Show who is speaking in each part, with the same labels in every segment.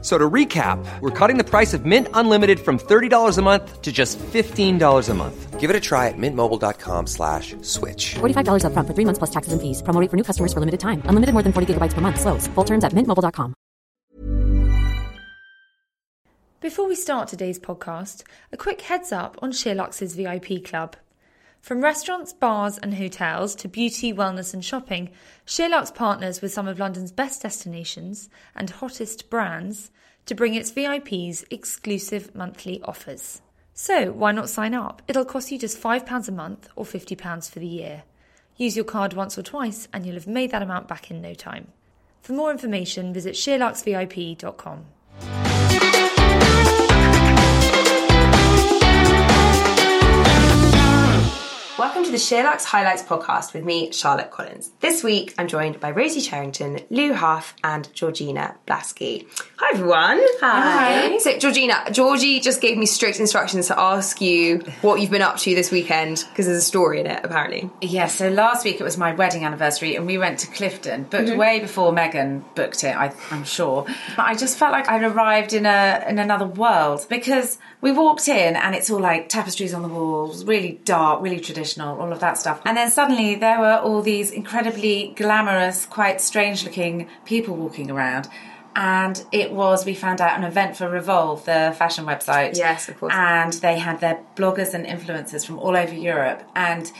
Speaker 1: F- So to recap, we're cutting the price of Mint Unlimited from $30 a month to just $15 a month.
Speaker 2: Give it a try at mintmobile.com slash switch.
Speaker 3: $45 upfront for three months plus taxes and fees. Promo rate for new customers for limited time. Unlimited more than 40 gigabytes per month. Slows. Full terms at mintmobile.com.
Speaker 4: Before we start today's podcast, a quick heads up on SheerLuxe's VIP club. From restaurants, bars, and hotels to beauty, wellness, and shopping, SheerLuxe partners with some of London's best destinations and hottest brands to bring its VIPs exclusive monthly offers. So, why not sign up? It'll cost you just £5 a month or £50 for the year. Use your card once or twice, and you'll have made that amount back in no time. For more information, visit sheerluxvip.com.
Speaker 5: Welcome to the SheerLuxe Highlights podcast with me, Charlotte Collins. This week, I'm joined by Rosie Charrington, Lou Huff, and Georgina Blaskey. Hi, everyone. Hi. So, Georgina, Georgie just gave me strict instructions to ask you what you've been up to this weekend because there's a story in it, apparently.
Speaker 6: Yeah, so last week it was my wedding anniversary and we went to Cliveden, booked mm-hmm. way before Meghan booked it, I, I'm sure. But I just felt like I'd arrived in a in another world because we walked in and it's all like tapestries on the walls, really dark, really traditional, all of that stuff. And then suddenly there were all these incredibly glamorous, quite strange looking people walking around. And it was, we found out, an event for Revolve, the fashion website.
Speaker 5: Yes, of course.
Speaker 6: And they had their bloggers and influencers from all over Europe. And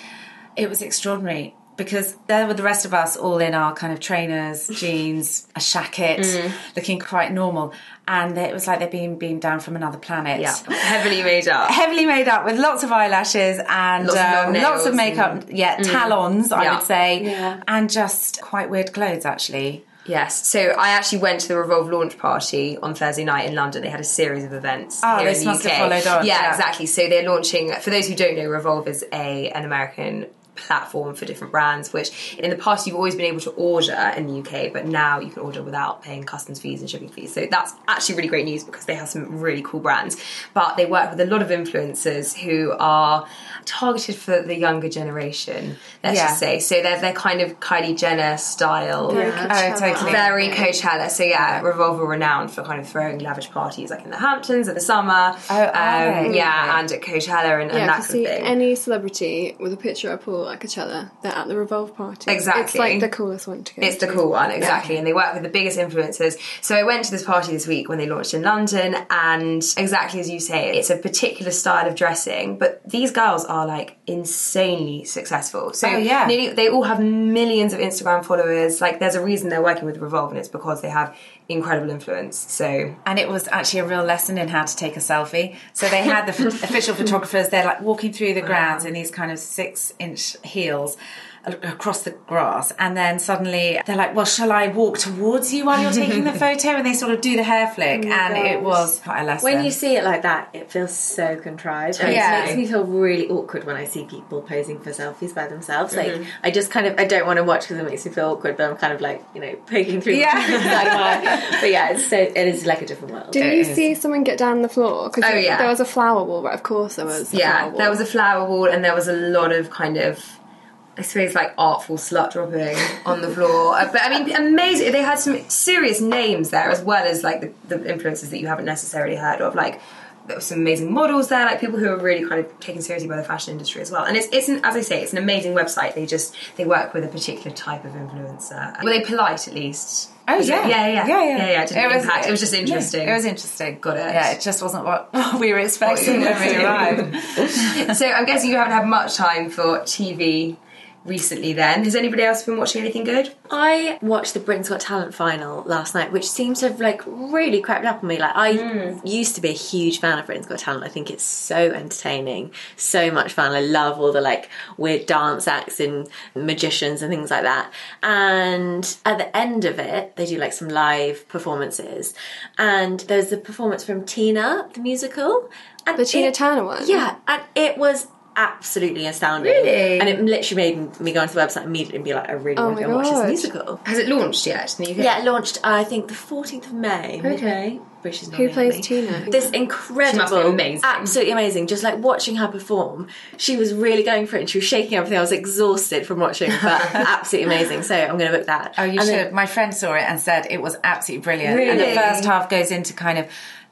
Speaker 6: it was extraordinary because there were the rest of us all in our kind of trainers, jeans, a shacket,
Speaker 5: Mm.
Speaker 6: looking quite normal. And it was like they'd been beamed down from another planet.
Speaker 5: Yeah, heavily made up.
Speaker 6: Heavily made up with lots of eyelashes and
Speaker 5: Lots of
Speaker 6: um,
Speaker 5: nails
Speaker 6: lots of makeup.
Speaker 5: and-
Speaker 6: Yeah, talons, I
Speaker 5: Yeah.
Speaker 6: would say. And just quite weird clothes, actually.
Speaker 5: Yes, so I actually went to the Revolve launch party on Thursday night in London. They had a series of events
Speaker 6: Oh,
Speaker 5: here
Speaker 6: this
Speaker 5: in the
Speaker 6: must
Speaker 5: UK.
Speaker 6: have followed on,
Speaker 5: Yeah,
Speaker 6: yeah.
Speaker 5: exactly. So they're launching. For those who don't know, Revolve is a an American platform for different brands. Which in the past you've always been able to order in the UK, but now you can order without paying customs fees and shipping fees. So that's actually really great news because they have some really cool brands. But they work with a lot of influencers who are targeted for the younger generation. Let's
Speaker 6: Yeah.
Speaker 5: just say. So they're they're kind of Kylie Jenner style.
Speaker 6: Oh, totally.
Speaker 5: Very Coachella. So yeah, Revolve are renowned for kind of throwing lavish parties like in the Hamptons in the summer.
Speaker 6: Oh, um, are they?
Speaker 5: yeah, and at Coachella and, and
Speaker 7: Yeah,
Speaker 5: that
Speaker 7: if
Speaker 5: kind of
Speaker 7: see
Speaker 5: thing.
Speaker 7: any celebrity with a picture at a pool at Coachella, they're at the Revolve party.
Speaker 5: Exactly.
Speaker 7: It's like the coolest one to go
Speaker 5: It's the cool one, exactly. And they work with the biggest influencers. So I went to this party this week when they launched in London, and exactly as you say, it's a particular style of dressing, but these girls are like insanely successful. So
Speaker 6: Oh, yeah.
Speaker 5: nearly, they all have millions of Instagram followers. Like there's a reason they're working with Revolve, and it's because they have incredible influence. So
Speaker 6: And it was actually a real lesson in how to take a selfie. So they had the official photographers, they're like walking through the grounds in these kind of six inch heels across the grass. And then suddenly they're like, well, shall I walk towards you while you're taking the photo? And they sort of do the hair flick. and it was quite a lesson.
Speaker 8: When you see it like that, it feels so contrived. And
Speaker 6: Yeah.
Speaker 8: It makes me feel really awkward when I see people posing for selfies by themselves. Like,
Speaker 6: Mm-hmm.
Speaker 8: I just kind of, I don't want to watch because it makes me feel awkward, but I'm kind of like, you know, poking through
Speaker 6: Yeah.
Speaker 8: the side of my But yeah, it's so, it is like a different world.
Speaker 7: Did you see someone get down the floor? Because
Speaker 5: Oh, yeah.
Speaker 7: there was a flower wall, right? Of course there was. A
Speaker 5: yeah,
Speaker 7: flower wall.
Speaker 5: there was a flower wall, and there was a lot of kind of. I suppose like artful slut dropping on the floor, Uh, but I mean, amazing. They had some serious names there as well as like the, the influencers that you haven't necessarily heard of. Like there were some amazing models there, like people who are really kind of taken seriously by the fashion industry as well. And it's it's an, as I say, it's an amazing website. They just they work with a particular type of influencer. Were they polite at least?
Speaker 6: Oh
Speaker 5: it-
Speaker 6: yeah,
Speaker 5: yeah, yeah,
Speaker 6: yeah, yeah.
Speaker 5: yeah, yeah. It didn't impact. It was just interesting.
Speaker 6: It was interesting.
Speaker 5: Got it.
Speaker 6: Yeah, it just wasn't what, what we were expecting when we arrived.
Speaker 5: so I'm guessing you haven't had much time for TV recently. Then has anybody else been watching anything good?
Speaker 8: I watched the Britain's Got Talent final last night, which seems to have like really crept up on me. Like I
Speaker 5: Hmm.
Speaker 8: used to be a huge fan of Britain's Got Talent. I think it's so entertaining, so much fun. I love all the like weird dance acts and magicians and things like that. And at the end of it, they do like some live performances. And there's the performance from Tina, the musical. And
Speaker 7: The Tina
Speaker 8: it-
Speaker 7: Turner one?
Speaker 8: Yeah, and it was absolutely astounding.
Speaker 5: Really?
Speaker 8: And it literally made me go onto the website immediately and be like, I really
Speaker 7: Oh
Speaker 8: want to
Speaker 7: my
Speaker 8: go and watch this musical.
Speaker 5: Has it launched yet in the UK?
Speaker 8: Yeah, it launched, uh, I think, the 14th of May. Okay. British is
Speaker 7: Who
Speaker 8: not
Speaker 7: plays
Speaker 8: me.
Speaker 7: Tina?
Speaker 8: This incredible,
Speaker 5: She must be amazing.
Speaker 8: absolutely amazing. Just like watching her perform, she was really going for it and she was shaking everything. I was exhausted from watching, but absolutely amazing. So I'm going to book that.
Speaker 6: Oh, you
Speaker 8: And
Speaker 6: should.
Speaker 8: then-
Speaker 6: My friend saw it and said it was absolutely brilliant.
Speaker 5: Really?
Speaker 6: And the first half goes into kind of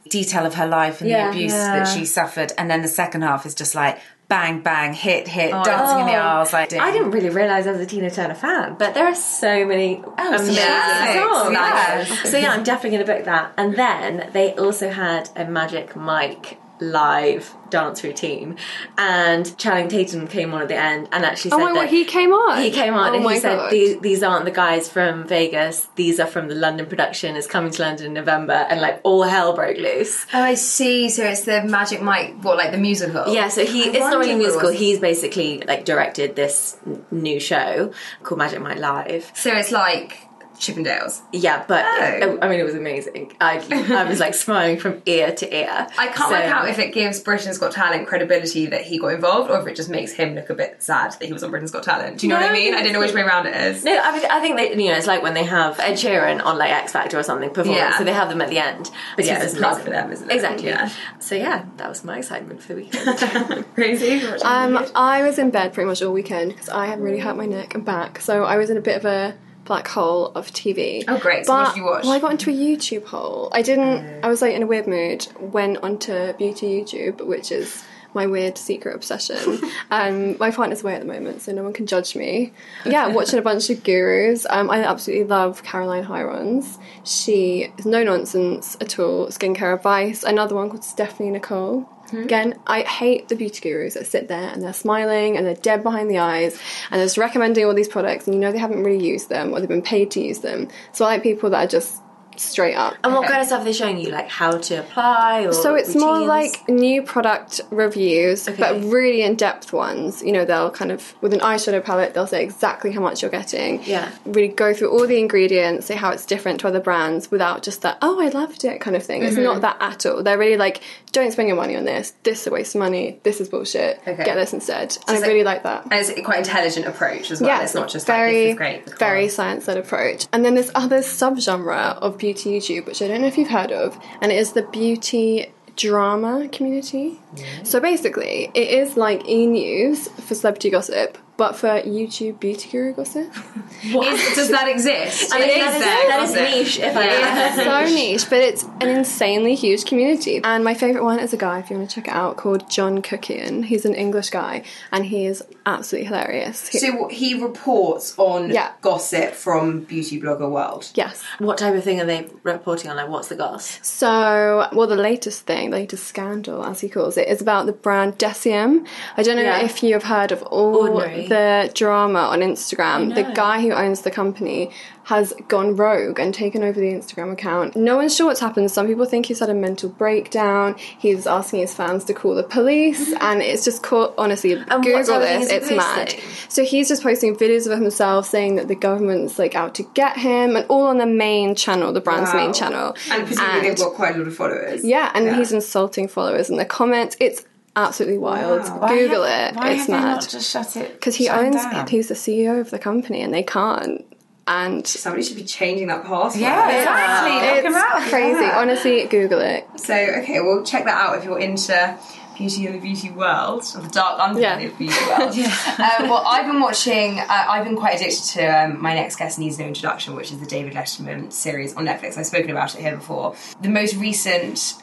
Speaker 6: detail of her life and
Speaker 8: Yeah.
Speaker 6: the abuse
Speaker 8: Yeah.
Speaker 6: that she suffered, and then the second half is just like bang, bang, hit, hit, oh, dancing in the aisles. Like
Speaker 8: I didn't really realise I was a Tina Turner fan, but there are so many oh, amazing
Speaker 6: classics,
Speaker 8: songs.
Speaker 6: yes.
Speaker 8: So yeah, I'm definitely going to book that. And then they also had a Magic Mike live dance routine, and Channing Tatum came on at the end and actually oh said
Speaker 7: Oh my
Speaker 8: that
Speaker 7: god, he came on.
Speaker 8: He came on
Speaker 7: Oh
Speaker 8: and he said,
Speaker 7: God.
Speaker 8: these, "These aren't the guys from Vegas. These are from the London production. It's coming to London in November." And like all hell broke loose.
Speaker 5: Oh, I see. So it's the Magic Mike, what, like the musical?
Speaker 8: Yeah, so he
Speaker 5: I
Speaker 8: it's not really musical. He's basically like directed this n- new show called Magic Mike Live.
Speaker 5: So it's like Chippendales.
Speaker 8: Yeah, but
Speaker 5: Oh.
Speaker 8: I mean, it was amazing. I, I was like smiling from ear to ear.
Speaker 5: I can't
Speaker 8: So-
Speaker 5: work out if it gives Britain's Got Talent credibility that he got involved, or if it just makes him look a bit sad that he was on Britain's Got Talent. Do you know
Speaker 8: No,
Speaker 5: what I mean?
Speaker 8: I
Speaker 5: I don't know which way around it is.
Speaker 8: No, I, mean, I think that you know it's like when they have Ed Sheeran on like X Factor or something performing,
Speaker 5: Yeah.
Speaker 8: so they have them at the end. But yeah,
Speaker 5: it's
Speaker 8: it
Speaker 5: a plug for them, isn't it?
Speaker 8: Exactly.
Speaker 5: Yeah.
Speaker 8: So yeah, that was my excitement for the weekend.
Speaker 5: Crazy.
Speaker 7: Um, I was in bed pretty much all weekend because I had really hurt my neck and back, so I was in a bit of a black hole of TV.
Speaker 5: Oh, great. So what did you watch?
Speaker 7: Well, I got into a YouTube hole. I didn't. I was like in a weird mood. Went onto beauty YouTube, which is my weird secret obsession. um, my partner's away at the moment, so no one can judge me. Yeah, watching a bunch of gurus. Um, I absolutely love Caroline Hirons. She is no nonsense at all. Skincare advice. Another one called Stephanie Nicole. Mm-hmm. Again, I hate the beauty gurus that sit there and they're smiling and they're dead behind the eyes and they're just recommending all these products and you know they haven't really used them or they've been paid to use them. So I like people that are just straight up.
Speaker 8: and what kind of stuff are they showing you? Like how to apply? Or
Speaker 7: So it's more like new product reviews, but really in depth ones. You know, they'll kind of, with an eyeshadow palette, they'll say exactly how much you're getting.
Speaker 8: Yeah.
Speaker 7: Really go through all the ingredients, say how it's different to other brands without just that, oh, I loved it kind of thing.
Speaker 8: Mm-hmm.
Speaker 7: It's not that at all. They're really like, don't spend your money on this. This is a waste of money. This is bullshit.
Speaker 5: Okay.
Speaker 7: Get this instead.
Speaker 5: it's
Speaker 7: and I
Speaker 5: like-
Speaker 7: really like that.
Speaker 5: And it's a quite intelligent approach as well.
Speaker 7: Yeah,
Speaker 5: it's not just
Speaker 7: very,
Speaker 5: like this is great.
Speaker 7: very science-led approach. And then this other subgenre of beauty YouTube, which I don't know if you've heard of, and it is the beauty drama community. Mm-hmm. So basically, it is like e news for celebrity gossip, but for YouTube beauty guru gossip.
Speaker 5: Is- does that exist?
Speaker 8: I mean,
Speaker 5: It
Speaker 8: that is,
Speaker 5: there,
Speaker 8: that is
Speaker 5: does
Speaker 8: niche. If I
Speaker 5: Yeah.
Speaker 7: so niche, but it's an insanely huge community. And my favourite one is a guy, if you want to check it out, called John Kuckian. He's an English guy, and he is absolutely hilarious. He-
Speaker 5: So he reports on
Speaker 7: Yeah.
Speaker 5: gossip from beauty blogger world.
Speaker 7: yes.
Speaker 8: What type of thing are they reporting on? Like, what's the goss?
Speaker 7: So, well, the latest thing, the latest scandal, as he calls it, is about the brand Deciem. I don't know
Speaker 8: Yeah.
Speaker 7: if you have heard of all
Speaker 8: Ordinary.
Speaker 7: the drama on Instagram. The guy who owns the company has gone rogue and taken over the Instagram account. No one's sure what's happened. Some people think he's had a mental breakdown. He's asking his fans to call the police, and it's just caught. Honestly,
Speaker 8: And
Speaker 7: Google
Speaker 8: type
Speaker 7: this.
Speaker 8: is he
Speaker 7: It's mad. So he's just posting videos of himself saying that the government's like out to get him, and all on the main channel, the brand's
Speaker 5: Wow.
Speaker 7: main channel.
Speaker 5: And presumably they've got quite a lot of followers.
Speaker 7: yeah, and he's insulting followers in the comments. It's absolutely wild.
Speaker 6: Why
Speaker 7: Google
Speaker 6: have-
Speaker 7: it.
Speaker 6: Why
Speaker 7: it's
Speaker 6: have they
Speaker 7: mad.
Speaker 6: not just shut it?
Speaker 7: Because he owns
Speaker 6: down?
Speaker 7: it. He's the CEO of the company, and they can't. And
Speaker 5: Somebody should be changing that password.
Speaker 6: Yeah, exactly. Out.
Speaker 7: it's crazy.
Speaker 6: Yeah.
Speaker 7: Honestly, Google it.
Speaker 5: So okay, well check that out if you're into beauty in the beauty world or the dark underbelly
Speaker 7: Yeah.
Speaker 5: of beauty world. um, well, I've been watching. Uh, I've been quite addicted to um, my next guest needs no introduction, which is the David Letterman series on Netflix. I've spoken about it here before. The most recent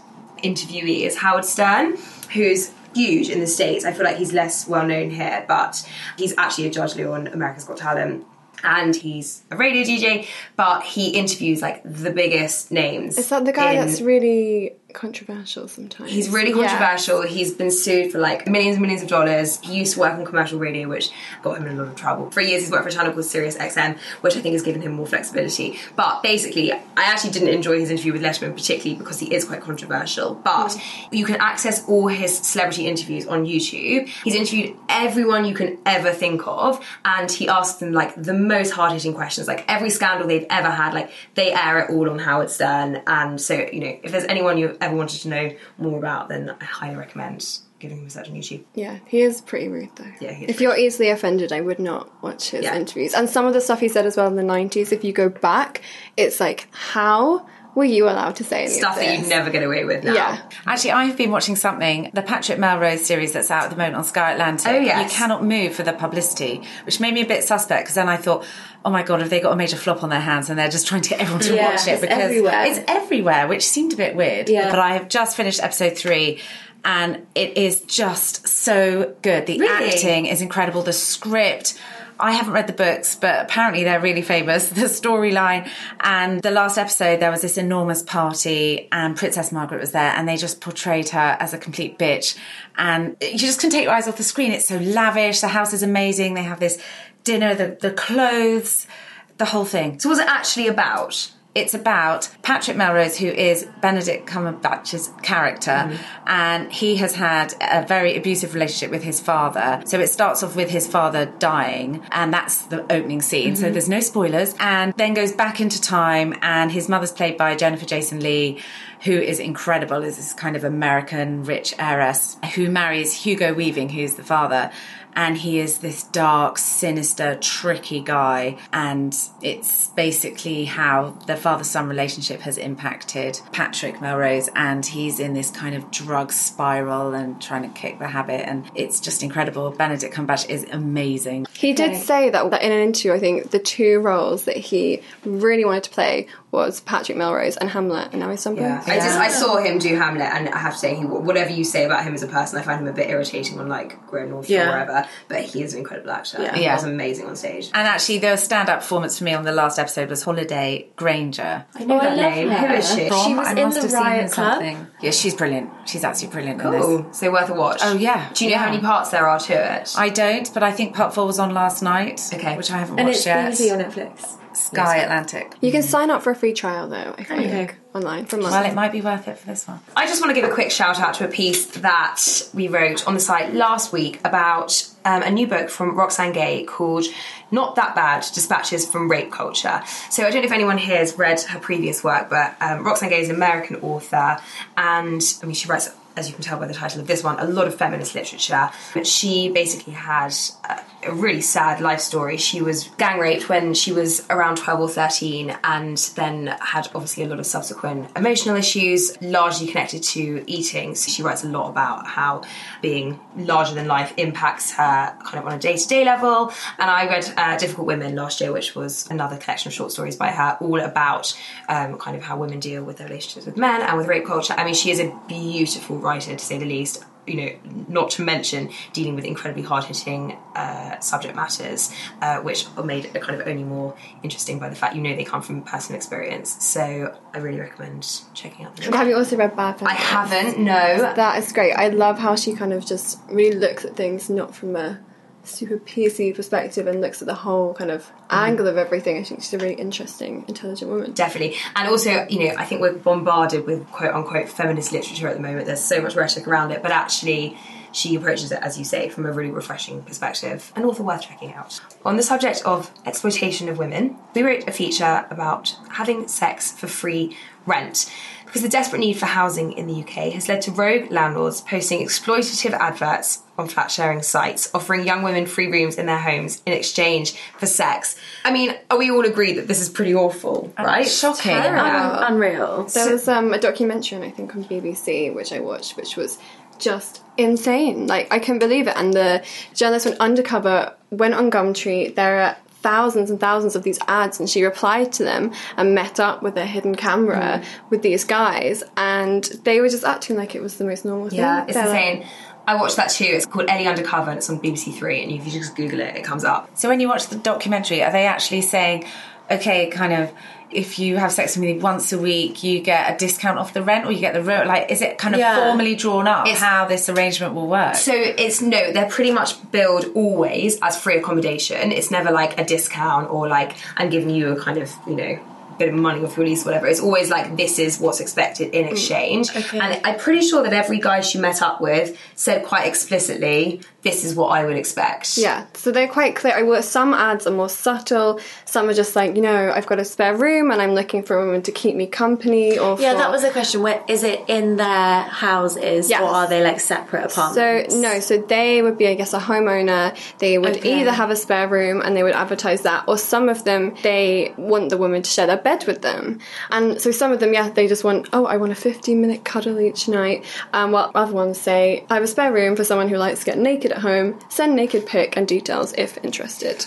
Speaker 5: interviewee is Howard Stern, who's huge in the states. I feel like he's less well known here, but he's actually a judge on America's Got Talent. And he's a radio DJ, but he interviews like the biggest names.
Speaker 7: Is that the guy
Speaker 5: in-
Speaker 7: that's really controversial sometimes?
Speaker 5: He's really
Speaker 7: Yeah.
Speaker 5: controversial. He's been sued for like millions and millions of dollars. He used to work on commercial radio, which got him in a lot of trouble. For years, he's worked for a channel called Sirius XM, which I think has given him more flexibility. But basically, I actually didn't enjoy his interview with Letterman, particularly because he is quite controversial. But hmm. you can access all his celebrity interviews on YouTube. He's interviewed everyone you can ever think of, and he asks them like the most hard hitting questions. Like every scandal they've ever had, like they air it all on Howard Stern. And so, you know, if there's anyone you've ever wanted to know more about, then I highly recommend giving him a search on YouTube.
Speaker 7: Yeah, he is pretty rude though.
Speaker 5: Yeah, he is
Speaker 7: if you're easily offended, I would not watch his
Speaker 5: Yeah.
Speaker 7: interviews. And some of the stuff he said as well in the 90s, if you go back, it's like, how were you allowed to say any
Speaker 5: Stuff
Speaker 7: of
Speaker 5: that you'd never get away with now.
Speaker 7: Yeah.
Speaker 6: Actually, I've been watching something, the Patrick Melrose series that's out at the moment on Sky Atlantic.
Speaker 5: Oh, yes.
Speaker 6: You cannot move for the publicity, which made me a bit suspect because then I thought, oh my god, have they got a major flop on their hands and they're just trying to get everyone to
Speaker 8: Yeah,
Speaker 6: watch it
Speaker 8: it's
Speaker 6: because
Speaker 8: everywhere.
Speaker 6: it's everywhere, which seemed a bit weird.
Speaker 8: Yeah.
Speaker 6: But I have just finished episode three. And it is just so good. The
Speaker 5: Really?
Speaker 6: acting is incredible. The script, I haven't read the books, but apparently they're really famous. The storyline and the last episode, there was this enormous party, and Princess Margaret was there, and they just portrayed her as a complete bitch. And you just couldn't take your eyes off the screen. It's so lavish. The house is amazing. They have this dinner, the, the clothes, the whole thing.
Speaker 5: So, what's it actually about?
Speaker 6: It's about Patrick Melrose, who is Benedict Cumberbatch's character, mm-hmm. and he has had a very abusive relationship with his father. So it starts off with his father dying, and that's the opening scene. So mm-hmm. there's no spoilers, and then goes back into time, and his mother's played by Jennifer Jason Leigh. Who is incredible, is this kind of American rich heiress who marries Hugo Weaving, who's the father, and he is this dark, sinister, tricky guy. And it's basically how the father son relationship has impacted Patrick Melrose. And he's in this kind of drug spiral and trying to kick the habit. And it's just incredible. Benedict Cumberbatch is amazing.
Speaker 7: He did say that, that in an interview, I think the two roles that he really wanted to play was Patrick Melrose and Hamlet, and now he's done both.
Speaker 5: Yeah. I just I saw him do Hamlet, and I have to say, he, whatever you say about him as a person, I find him a bit irritating on like Graham Norton
Speaker 8: Yeah.
Speaker 5: or wherever. But he is an incredible actor.
Speaker 8: Yeah.
Speaker 5: He
Speaker 6: Yeah.
Speaker 5: was amazing on stage.
Speaker 6: And actually, the stand-up performance for me on the last episode was Holliday Grainger.
Speaker 8: I know oh,
Speaker 5: that
Speaker 8: I
Speaker 5: name.
Speaker 8: her.
Speaker 5: Who is she?
Speaker 6: From,
Speaker 8: She was
Speaker 6: I
Speaker 8: in
Speaker 6: must
Speaker 8: the
Speaker 6: have seen
Speaker 8: Riot Club.
Speaker 6: something. Yeah, she's brilliant. She's absolutely brilliant in this.
Speaker 5: Cool. So worth a watch.
Speaker 6: Oh, yeah.
Speaker 5: Do you know how many parts there are to it?
Speaker 6: I don't, but I think part four was on last night.
Speaker 5: Okay.
Speaker 6: Which I haven't
Speaker 8: And
Speaker 6: watched
Speaker 8: it's
Speaker 6: yet.
Speaker 8: BBC on Netflix.
Speaker 6: Sky Atlantic.
Speaker 7: You can sign up for a free trial though, I think,
Speaker 8: Okay.
Speaker 7: online from a month.
Speaker 6: Well, it might be worth it for this one.
Speaker 5: I just want to give a quick shout out to a piece that we wrote on the site last week about um, a new book from Roxane Gay called Not That Bad Dispatches from Rape Culture. So I don't know if anyone here has read her previous work, but um, Roxane Gay is an American author, and I mean, she writes. As you can tell by the title of this one, a lot of feminist literature. But she basically had a, really sad life story. She was gang raped when she was around 12 or 13, and then had obviously a lot of subsequent emotional issues, largely connected to eating. So she writes a lot about how being larger than life impacts her kind of on a day to day level. And I read uh, Difficult Women last year, which was another collection of short stories by her, all about um, kind of how women deal with their relationships with men and with rape culture. I mean, she is a beautiful writer, to say the least. You know, not to mention dealing with incredibly hard hitting uh, subject matters, uh, which are made kind of only more interesting by the fact you know they come from personal experience. So I really recommend checking out the book.
Speaker 7: Have you also read Bad
Speaker 5: I haven't, no.
Speaker 7: That is great. I love how she kind of just really looks at things not from a super PC perspective and looks at the whole kind of mm-hmm. angle of everything. I think she's a really interesting, intelligent woman.
Speaker 5: Definitely. And also, you know, I think we're bombarded with quote unquote feminist literature at the moment. There's so much rhetoric around it, but actually, she approaches it, as you say, from a really refreshing perspective. An author worth checking out. On the subject of exploitation of women, we wrote a feature about having sex for free rent. Because the desperate need for housing in the UK has led to rogue landlords posting exploitative adverts on flat sharing sites, offering young women free rooms in their homes in exchange for sex. I mean, are we all agree that this is pretty awful, right?
Speaker 6: shocking.
Speaker 5: Terrible.
Speaker 8: Unreal.
Speaker 7: There was um, a documentary, I think, on BBC, which I watched, which was just insane. Like, I couldn't believe it. And the journalist went undercover, went on Gumtree. There are thousands and thousands of these ads, and she replied to them and met up with a hidden camera
Speaker 5: Mm.
Speaker 7: with these guys, and they were just acting like it was the most normal thing.
Speaker 5: Yeah, it's
Speaker 7: They're like-
Speaker 5: insane. I watched that too. It's called Ellie Undercover and it's on BBC Three. And if you just Google it, it comes up.
Speaker 6: So when you watch the documentary, are they actually saying, okay, kind of, if you have sex with me once a week, you get a discount off the rent, or you get the room? Like, is it kind of
Speaker 8: Yeah.
Speaker 6: formally drawn up
Speaker 5: It's-
Speaker 6: how this arrangement will work?
Speaker 5: So it's no, they're pretty much billed always as free accommodation. It's never like a discount or like I'm giving you a kind of, you know, bit of money off your lease, whatever. It's always like this is what's expected in mm. exchange. And I'm pretty sure that every guy she met up with said quite explicitly this is what I would expect.
Speaker 7: Yeah, so they're quite clear. I work, some ads are more subtle. Some are just like, you know, I've got a spare room and I'm looking for a woman to keep me company. Or
Speaker 8: Yeah,
Speaker 7: for-
Speaker 8: that was a question. Where is it in their houses
Speaker 7: Yes.
Speaker 8: or are they like separate apartments?
Speaker 7: So no, so they would be, I guess, a homeowner. They would
Speaker 8: Okay.
Speaker 7: either have a spare room and they would advertise that, or some of them they want the woman to share their bed with them. And so some of them, yeah, they just want, oh, I want a 15 minute cuddle each night. Um, while other ones say, I have a spare room for someone who likes to get naked at home. Send naked pic and details if interested.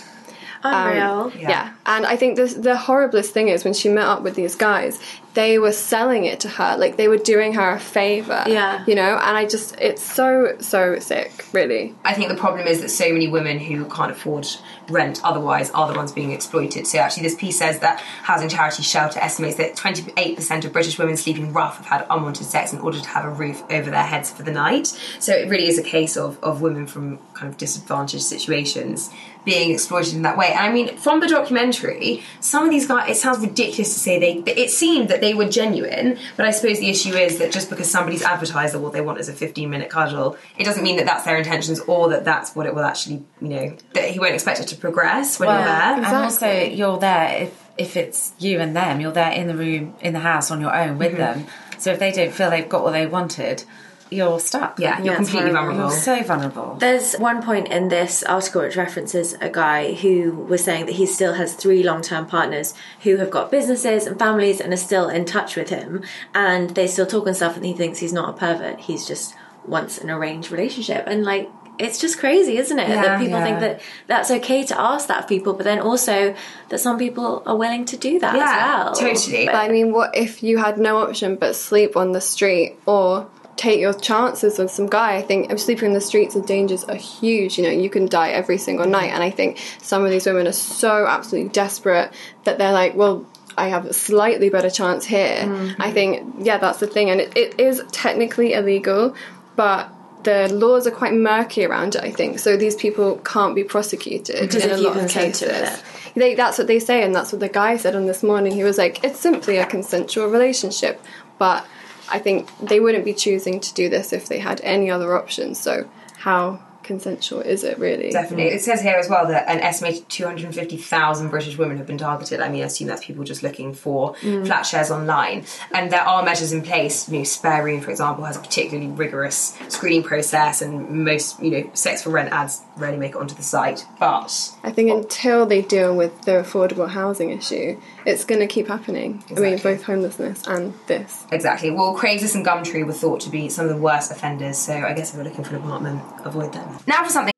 Speaker 8: Unreal.
Speaker 7: Um, yeah. and I think this, the horriblest thing is when she met up with these guys, they were selling it to her, like they were doing her a favor.
Speaker 8: Yeah.
Speaker 7: you know. And I just, it's so so sick, really.
Speaker 5: I think the problem is that so many women who can't afford rent otherwise are the ones being exploited. So actually, this piece says that housing charity Shelter estimates that 28% of British women sleeping rough have had unwanted sex in order to have a roof over their heads for the night. So it really is a case of, of women from kind of disadvantaged situations being exploited in that way. And I mean, from the documentary, some of these guys, it sounds ridiculous to say they, it seemed that they were genuine, but I suppose the issue is that just because somebody's advertised that what they want is a 15 minute cuddle, it doesn't mean that that's their intentions or that that's what it will actually, you know, that he won't expect it to progress when you're there.
Speaker 6: And also, you're there if if it's you and them. You're there in the room, in the house, on your own with
Speaker 5: Mhm.
Speaker 6: them. So if they don't feel they've got what they wanted, you're stuck.
Speaker 5: Yeah, you're
Speaker 8: it's
Speaker 5: completely vulnerable.
Speaker 6: You're so vulnerable.
Speaker 8: There's one point in this article which references a guy who was saying that he still has three long term partners who have got businesses and families and are still in touch with him and they still talk and stuff and he thinks he's not a pervert. He's just wants an arranged relationship. And like it's just crazy, isn't it?
Speaker 6: Yeah,
Speaker 8: that people
Speaker 6: yeah.
Speaker 8: think that that's okay to ask that of people, but then also that some people are willing to do that
Speaker 5: Yeah,
Speaker 8: as well.
Speaker 5: totally.
Speaker 7: But I mean, what if you had no option but sleep on the street or take your chances with some guy? I think sleeping in the streets, the dangers are huge. You know, you can die every single night. And I think some of these women are so absolutely desperate that they're like, well, I have a slightly better chance here. Mm-hmm. I think, yeah, that's the thing. And it, it is technically illegal, but the laws are quite murky around it, I think. So these people can't be prosecuted
Speaker 8: Because
Speaker 7: in
Speaker 8: if
Speaker 7: a lot of
Speaker 8: to
Speaker 7: cases.
Speaker 8: it.
Speaker 7: They, that's what they say, and that's what the guy said on this morning. He was like, "It's simply a consensual relationship," but I think they wouldn't be choosing to do this if they had any other options. So, how consensual is it really?
Speaker 5: Definitely. It says here as well that an estimated 250,000 British women have been targeted. I mean, I assume that's people just looking for
Speaker 7: Mm.
Speaker 5: flat shares online. And there are measures in place. You know, Spare Room, for example, has a particularly rigorous screening process, and most, you know, sex for rent ads rarely make it onto the site. But
Speaker 7: I think until they deal with the affordable housing issue, it's going to keep happening. I mean, both homelessness and this.
Speaker 5: exactly. Well, Craigslist and Gumtree were thought to be some of the worst offenders, so I guess if you're looking for an apartment, avoid them. Now for something.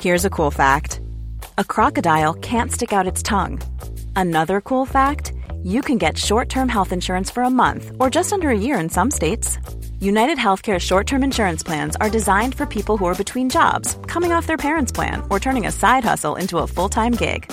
Speaker 9: Here's a cool fact a crocodile can't stick out its tongue. Another cool fact you can get short term health insurance for a month or just under a year in some states. United Healthcare short term insurance plans are designed for people who are between jobs, coming off their parents' plan, or turning a side hustle into a full time gig.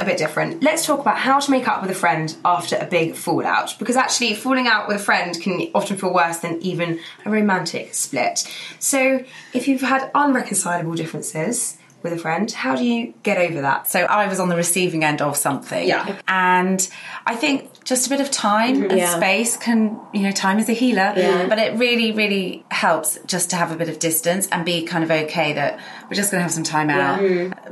Speaker 5: A bit different. Let's talk about how to make up with a friend after a big fallout. Because actually, falling out with a friend can often feel worse than even a romantic split. So, if you've had unreconcilable differences with a friend, how do you get over that?
Speaker 6: So I was on the receiving end of something.
Speaker 5: Yeah.
Speaker 6: And I think just a bit of time and
Speaker 8: Yeah.
Speaker 6: space can, you know, time is a healer.
Speaker 8: Yeah.
Speaker 6: But it really, really helps just to have a bit of distance and be kind of okay that we're just going to have some time out.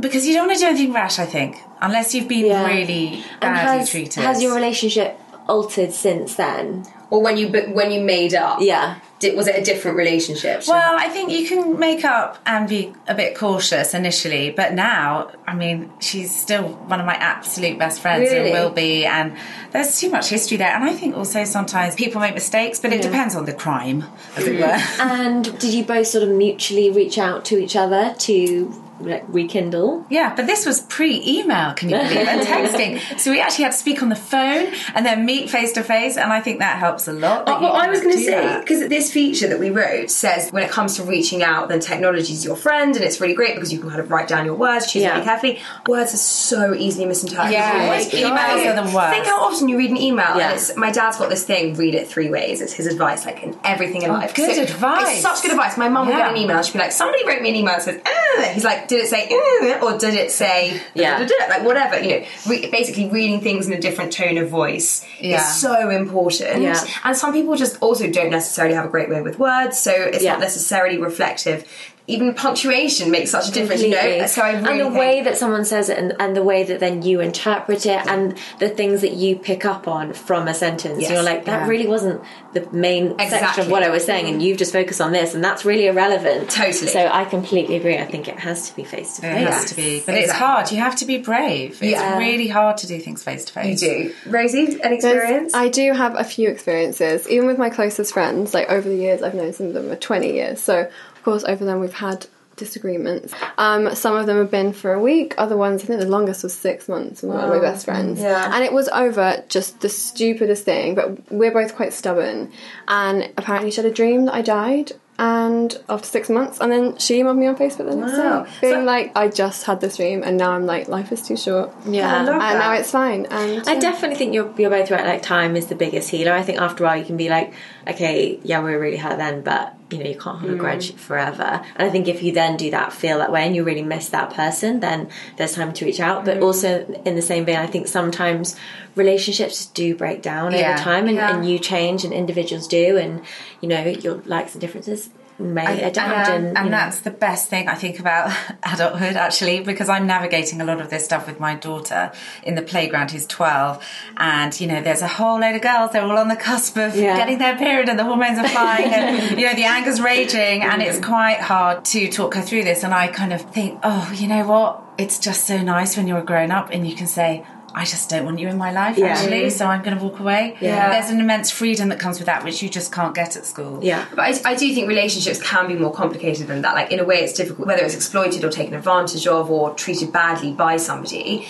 Speaker 6: Because you don't want to do anything rash, I think, unless you've been
Speaker 8: Yeah.
Speaker 6: really badly
Speaker 8: has,
Speaker 6: treated.
Speaker 8: has your relationship altered since then.
Speaker 5: Or when you when you made up?
Speaker 8: Yeah.
Speaker 5: Did, was it a different relationship?
Speaker 6: Well, I think you can make up and be a bit cautious initially, but now, I mean, she's still one of my absolute best friends
Speaker 5: Really?
Speaker 6: and will be, and there's too much history there. And I think also sometimes people make mistakes, but it depends on the crime, as it were.
Speaker 8: And did you both sort of mutually reach out to each other to like rekindle?
Speaker 6: Yeah, but this was pre-email, can you believe? And texting. So we actually had to speak on the phone and then meet face to face, and I think that helps a lot.
Speaker 5: Oh, well, I was going to say because this feature that we wrote says when it comes to reaching out, then technology is your friend, and it's really great because you can kind of write down your words, choose
Speaker 8: Yeah.
Speaker 5: really carefully. Words are so easily misinterpreted.
Speaker 6: Yeah,
Speaker 5: Always
Speaker 6: emails are the worst.
Speaker 5: Think how often you read an email,
Speaker 8: Yeah.
Speaker 5: and it's my dad's got this thing: read it three ways. It's his advice, like in everything in life.
Speaker 6: Oh, good
Speaker 5: So
Speaker 6: advice.
Speaker 5: It's such good advice. My mum would get an email, she'd be like, "Somebody wrote me an email that says," "Uh," he's like, "Did it say?" "Uh," or did it say?
Speaker 8: Yeah.
Speaker 5: da-da-da-da?" Like whatever, you know. Re- basically, reading things in a different tone of voice
Speaker 6: Yeah.
Speaker 5: is so important.
Speaker 8: Yeah.
Speaker 5: And some people just also don't necessarily have a great way with words, so it's not necessarily reflective. Even punctuation makes such a difference, you know. So I really
Speaker 8: and the
Speaker 5: think-
Speaker 8: way that someone says it, and, and the way that then you interpret it, and the things that you pick up on from a sentence,
Speaker 5: Yes.
Speaker 8: you're like, that
Speaker 6: Yeah.
Speaker 8: really wasn't the main section of what I was saying, and you've just focused on this, and that's really irrelevant.
Speaker 5: Totally.
Speaker 8: So I completely agree. I think it has to be face to face.
Speaker 6: It
Speaker 8: face.
Speaker 6: has to be, but it's
Speaker 5: Exactly.
Speaker 6: hard. You have to be brave. It's
Speaker 5: Yeah.
Speaker 6: really hard to do things face to face.
Speaker 5: you do. Rosie, an
Speaker 7: There's-
Speaker 5: experience?
Speaker 7: I do have a few experiences, even with my closest friends. Like over the years, I've known some of them for 20 years. So, of course, over them we've had disagreements. Um, some of them have been for a week. Other ones, I think the longest was six months. with One of my best friends,
Speaker 5: Yeah.
Speaker 7: and it was over just the stupidest thing. But we're both quite stubborn, and apparently she had a dream that I died. And after six months, and then she emailed me on Facebook the next
Speaker 5: Wow.
Speaker 7: day, being
Speaker 5: So-
Speaker 7: like, "I just had this dream, and now I'm like, life is too short."
Speaker 8: Yeah.
Speaker 7: And
Speaker 5: that.
Speaker 7: now it's fine. And
Speaker 8: I
Speaker 7: yeah.
Speaker 8: definitely think you're you're both right. Like time is the biggest healer. I think after a while you can be like, okay, yeah, we're really hurt then, but you know you can't hold a mm. grudge forever. And I think if you then do that, feel that way, and you really miss that person, then there's time to reach out. But mm. also in the same vein, I think sometimes relationships do break down
Speaker 6: Yeah.
Speaker 8: over time, and,
Speaker 5: Yeah.
Speaker 8: and you change, and individuals do, and you know your likes and differences may adapt, and, um, and,
Speaker 6: that's the best thing I think about adulthood actually because I'm navigating a lot of this stuff with my daughter in the playground who's 12 and you know there's a whole load of girls they're all on the cusp of
Speaker 8: Yeah.
Speaker 6: getting their period and the hormones are flying and you know the anger's raging and it's quite hard to talk her through this and I kind of think oh you know what? It's just so nice when you're a grown up and you can say I just don't want you in my life
Speaker 8: Yeah.
Speaker 6: actually so I'm going to walk away
Speaker 8: Yeah.
Speaker 6: there's an immense freedom that comes with that which you just can't get at school
Speaker 8: yeah.
Speaker 5: But I, I do think relationships can be more complicated than that. Like in a way, it's difficult whether it's exploited or taken advantage of or treated badly by somebody.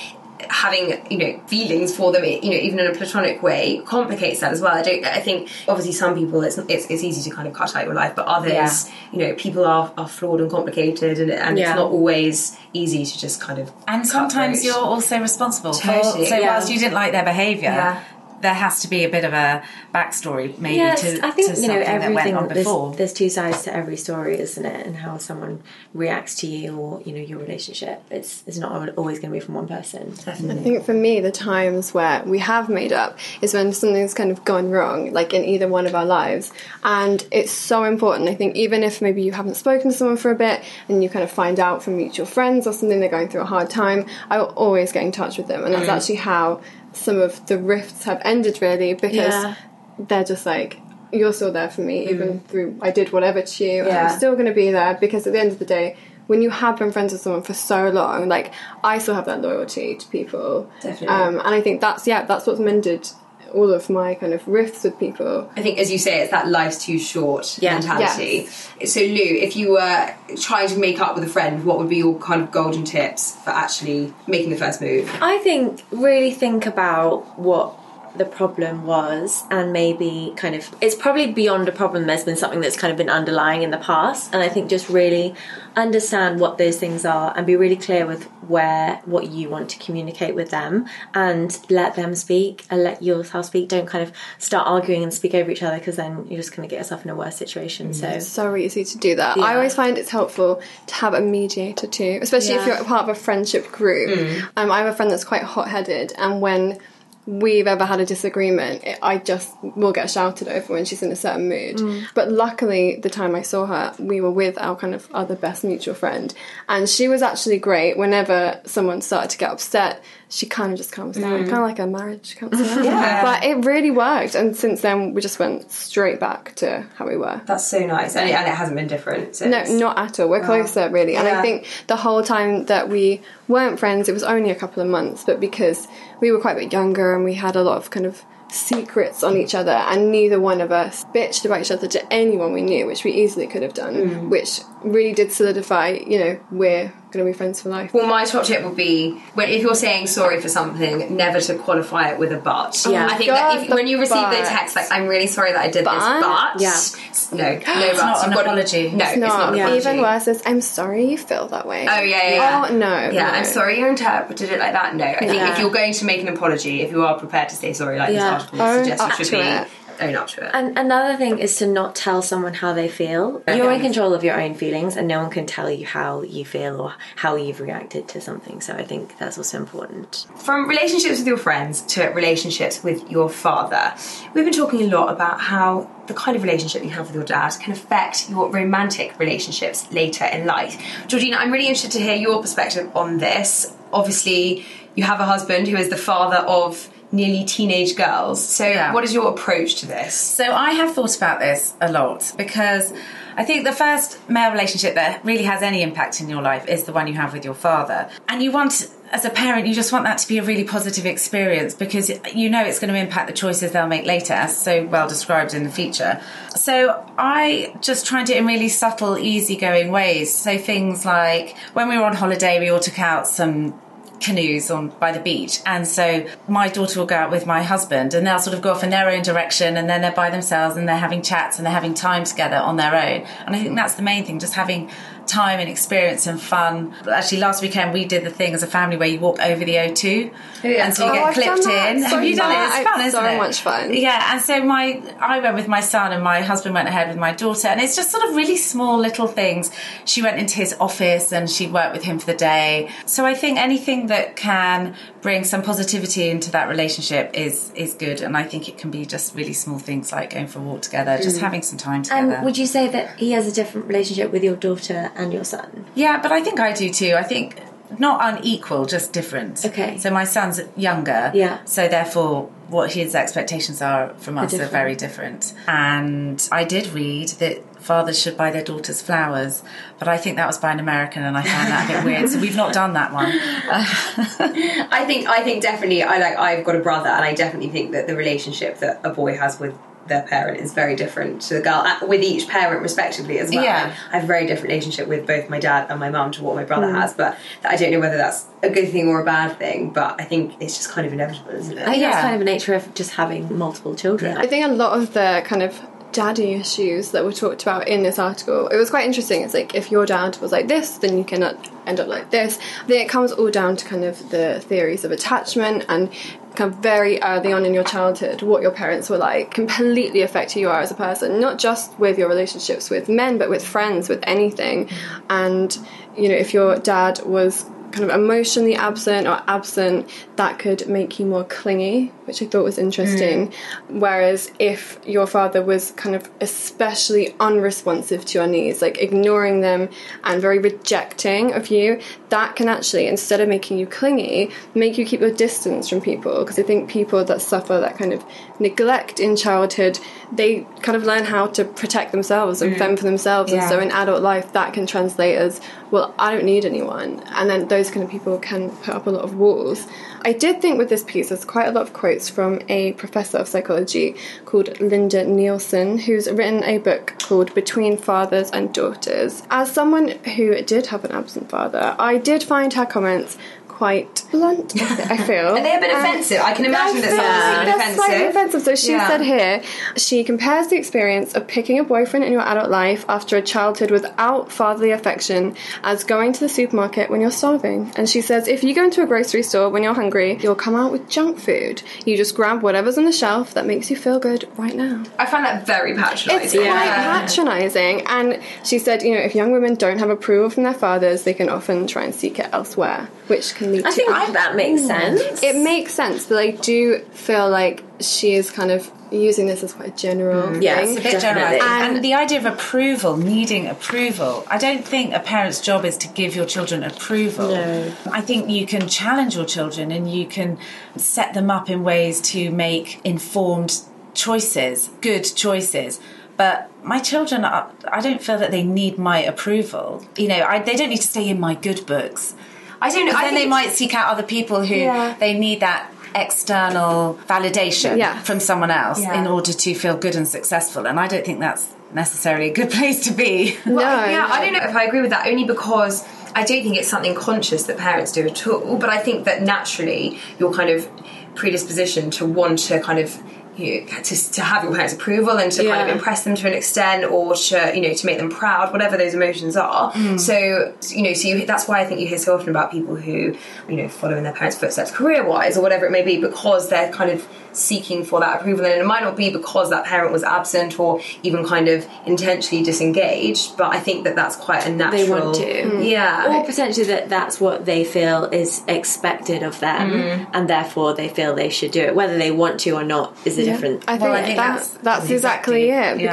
Speaker 5: Having you know feelings for them, you know, even in a platonic way, complicates that as well. I don't. I think obviously some people it's it's, it's easy to kind of cut out your life, but others,
Speaker 6: Yeah.
Speaker 5: you know, people are, are flawed and complicated, and, and
Speaker 8: Yeah.
Speaker 5: it's not always easy to just kind of.
Speaker 6: And sometimes
Speaker 5: throat.
Speaker 6: you're also responsible. for- so
Speaker 8: yeah.
Speaker 6: whilst you didn't like their behaviour,
Speaker 5: Yeah.
Speaker 6: There has to be a bit of a backstory, maybe
Speaker 8: Yes,
Speaker 6: to,
Speaker 8: I think
Speaker 6: to
Speaker 8: you know
Speaker 6: something that went on before.
Speaker 8: there's two sides to every story, isn't it? And how someone reacts to you or you know your relationship. It's it's not always going to be from one person. Definitely.
Speaker 7: I think for me, the times where we have made up is when something's kind of gone wrong, like in either one of our lives. And it's so important. I think even if maybe you haven't spoken to someone for a bit and you kind of find out from mutual friends or something they're going through a hard time, I will always get in touch with them. And that's mm. actually how some of the rifts have ended, really, because
Speaker 8: Yeah.
Speaker 7: they're just like, you're still there for me, even through I did whatever to you, and
Speaker 5: Yeah.
Speaker 7: I'm still going to be there because at the end of the day, when you have been friends with someone for so long, like I still have that loyalty to people.
Speaker 5: Definitely.
Speaker 7: Um, and I think that's yeah, that's what's mended all of my kind of rifts with people.
Speaker 5: I think, as you say, it's that life's too short
Speaker 8: Yeah.
Speaker 5: mentality. So, Lou, if you were trying to make up with a friend, what would be your kind of golden tips for actually making the first move?
Speaker 8: I think really think about what the problem was and maybe kind of it's probably beyond a problem there's been something that's kind of been underlying in the past and i think just really understand what those things are and be really clear with where what you want to communicate with them and let them speak and let yourself speak don't kind of start arguing and speak over each other because then you're just going to get yourself in a worse situation so it's
Speaker 7: So easy to do that.
Speaker 8: Yeah.
Speaker 7: I always find it's helpful to have a mediator too, especially if you're a part of a friendship group. Um, I have a friend that's quite hot-headed, and when we've ever had a disagreement, it, I just will get shouted over when she's in a certain mood. Mm. But luckily, the time I saw her, we were with our kind of other best mutual friend, and she was actually great. Whenever someone started to get upset, she kind of just calms down, kind of like a marriage counselor. But it really worked, and since then we just went straight back to how we were.
Speaker 5: That's so nice, and it, and it hasn't been different. Since.
Speaker 7: No, not at all. We're closer, really. And
Speaker 5: Yeah.
Speaker 7: I think the whole time that we weren't friends, it was only a couple of months, but because we were quite a bit younger and we had a lot of kind of secrets on each other, and neither one of us bitched about each other to anyone we knew, which we easily could have done,
Speaker 5: Mm.
Speaker 7: which really did solidify, you know, we're going to be friends for life.
Speaker 5: Well, my top tip would be when if you're saying sorry for something, never to qualify it with a but.
Speaker 8: Oh yeah.
Speaker 5: I think
Speaker 7: God,
Speaker 5: that if, when you receive the text like "I'm really sorry that I did
Speaker 7: But?
Speaker 5: this," but
Speaker 8: Yeah.
Speaker 5: no, no buts.
Speaker 6: not an
Speaker 5: to-
Speaker 6: apology.
Speaker 5: No,
Speaker 6: It's
Speaker 5: it's not.
Speaker 7: not
Speaker 5: an apology.
Speaker 7: even worse is I'm sorry you feel that way.
Speaker 5: Oh yeah, yeah. yeah.
Speaker 7: Oh no.
Speaker 5: Yeah,
Speaker 7: no.
Speaker 5: I'm sorry you interpreted it like that. No, I think
Speaker 8: Yeah.
Speaker 5: if you're going to make an apology, if you are prepared to say sorry, like
Speaker 8: Yeah.
Speaker 5: this article
Speaker 7: Own
Speaker 5: suggests you should be,
Speaker 7: it.
Speaker 5: Own up to it.
Speaker 8: And another thing is to not tell someone how they feel. You're in control of your own feelings, and no one can tell you how you feel or how you've reacted to something. So I think that's also important.
Speaker 5: From relationships with your friends to relationships with your father, we've been talking a lot about how the kind of relationship you have with your dad can affect your romantic relationships later in life. Georgina, I'm really interested to hear your perspective on this. Obviously, you have a husband who is the father of nearly teenage girls. So,
Speaker 6: Yeah.
Speaker 5: what is your approach to this?
Speaker 6: So I have thought about this a lot because I think the first male relationship that really has any impact in your life is the one you have with your father. And you want, as a parent, you just want that to be a really positive experience because you know it's going to impact the choices they'll make later, as so well described in the feature. So I just tried it in really subtle, easygoing ways. So things like when we were on holiday, we all took out some canoes on by the beach. And so my daughter will go out with my husband and they'll sort of go off in their own direction and then they're by themselves and they're having chats and they're having time together on their own. And I think that's the main thing just having time and experience and fun. Actually last weekend we did the thing as a family where you walk over the O2
Speaker 5: yeah.
Speaker 6: and so you
Speaker 7: Oh,
Speaker 6: get
Speaker 7: I've
Speaker 6: clipped in.
Speaker 7: So
Speaker 6: have you done it. It's fun
Speaker 7: It's
Speaker 6: isn't
Speaker 7: so
Speaker 6: it?
Speaker 7: much fun.
Speaker 6: yeah and so my I went with my son and my husband went ahead with my daughter and it's just sort of really small little things. She went into his office and she worked with him for the day. So I think anything that can bring some positivity into that relationship is is good and I think it can be just really small things like going for a walk together just mm. having some time together.
Speaker 8: And would you say that he has a different relationship with your daughter and your son?
Speaker 6: Yeah, but I think I do too. I think not unequal, just different.
Speaker 8: Okay.
Speaker 6: So my son's younger.
Speaker 8: Yeah.
Speaker 6: So therefore, what his expectations are from us are
Speaker 8: different.
Speaker 6: very different. And I did read that fathers should buy their daughters flowers, but I think that was by an American, and I found that a bit weird. So we've not done that one.
Speaker 5: I think I think definitely I like I've got a brother and I definitely think that the relationship that a boy has with their parent is very different to the girl uh, with each parent respectively as well.
Speaker 6: Yeah.
Speaker 5: I have a very different relationship with both my dad and my mum to what my brother has, but I don't know whether that's a good thing or a bad thing, but I think it's just kind of inevitable, isn't it?
Speaker 8: I think
Speaker 6: Yeah.
Speaker 8: that's kind of the nature of just having multiple children.
Speaker 7: I think a lot of the kind of daddy issues that were talked about in this article, it was quite interesting. It's like if your dad was like this, then you cannot end up like this. I think it comes all down to kind of the theories of attachment and kind of very early on in your childhood, what your parents were like completely affect who you are as a person, not just with your relationships with men, but with friends, with anything. And, you know, if your dad was kind of emotionally absent or absent, that could make you more clingy, which I thought was interesting. Mm. Whereas if your father was kind of especially unresponsive to your needs, like ignoring them and very rejecting of you, that can actually, instead of making you clingy, make you keep your distance from people. Because I think people that suffer that kind of neglect in childhood, they kind of learn how to protect themselves and mm. fend for themselves. And so in adult life, that can translate as, well, I don't need anyone. And then those kind of people can put up a lot of walls. I did think with this piece, there's quite a lot of quotes from a professor of psychology called Linda Nielsen, who's written a book called Between Fathers and Daughters. As someone who did have an absent father, I did find her comments quite blunt, I feel.
Speaker 5: Are they're a bit
Speaker 7: Um,
Speaker 5: offensive? I can imagine
Speaker 7: I
Speaker 5: that
Speaker 7: feel
Speaker 5: some are
Speaker 7: slightly offensive. So she
Speaker 5: Yeah.
Speaker 7: said here, she compares the experience of picking a boyfriend in your adult life after a childhood without fatherly affection as going to the supermarket when you're starving. And she says, if you go into a grocery store when you're hungry, you'll come out with junk food. You just grab whatever's on the shelf that makes you feel good right now.
Speaker 5: I find that very patronising.
Speaker 7: It's quite patronising. And she said, you know, if young women don't have approval from their fathers, they can often try and seek it elsewhere, which can lead
Speaker 8: I
Speaker 7: to
Speaker 8: think that makes sense.
Speaker 7: it makes sense, but I do feel like she is kind of using this as quite a general mm.
Speaker 8: Yeah,
Speaker 7: thing.
Speaker 8: it's
Speaker 6: a bit
Speaker 8: Definitely.
Speaker 6: generalised.
Speaker 7: And-
Speaker 6: And, the idea of approval, needing approval, I don't think a parent's job is to give your children approval.
Speaker 8: No.
Speaker 6: I think you can challenge your children and you can set them up in ways to make informed choices, good choices. But my children, are, I don't feel that they need my approval. You know, I, they don't need to stay in my good books.
Speaker 5: I don't know. I
Speaker 6: then
Speaker 5: think
Speaker 6: they might seek out other people who
Speaker 7: Yeah.
Speaker 6: they need that external validation
Speaker 7: Yeah.
Speaker 6: from someone else
Speaker 5: Yeah.
Speaker 6: in order to feel good and successful. And I don't think that's necessarily a good place to be.
Speaker 7: no,
Speaker 5: yeah, I don't know if I agree with that. Only because I don't think it's something conscious that parents do at all. But I think that naturally your kind of predisposition to want to kind of you know, to, to have your parents' approval and to kind of impress them to an extent, or to you know to make them proud, whatever those emotions are. Mm. So you know, so you, that's why I think you hear so often about people who you know follow in their parents' footsteps career-wise or whatever it may be, because they're kind of seeking for that approval, and it might not be because that parent was absent or even kind of intentionally disengaged. But I think that that's quite a natural.
Speaker 8: They want to.
Speaker 5: Yeah.
Speaker 8: Or potentially that that's what they feel is expected of them,
Speaker 5: Mm.
Speaker 8: and therefore they feel they should do it. Whether they want to or not is a different.
Speaker 7: I think,
Speaker 6: Well, I think
Speaker 7: that's
Speaker 6: that's
Speaker 7: that's exactly
Speaker 6: exactly-
Speaker 7: it
Speaker 6: yeah.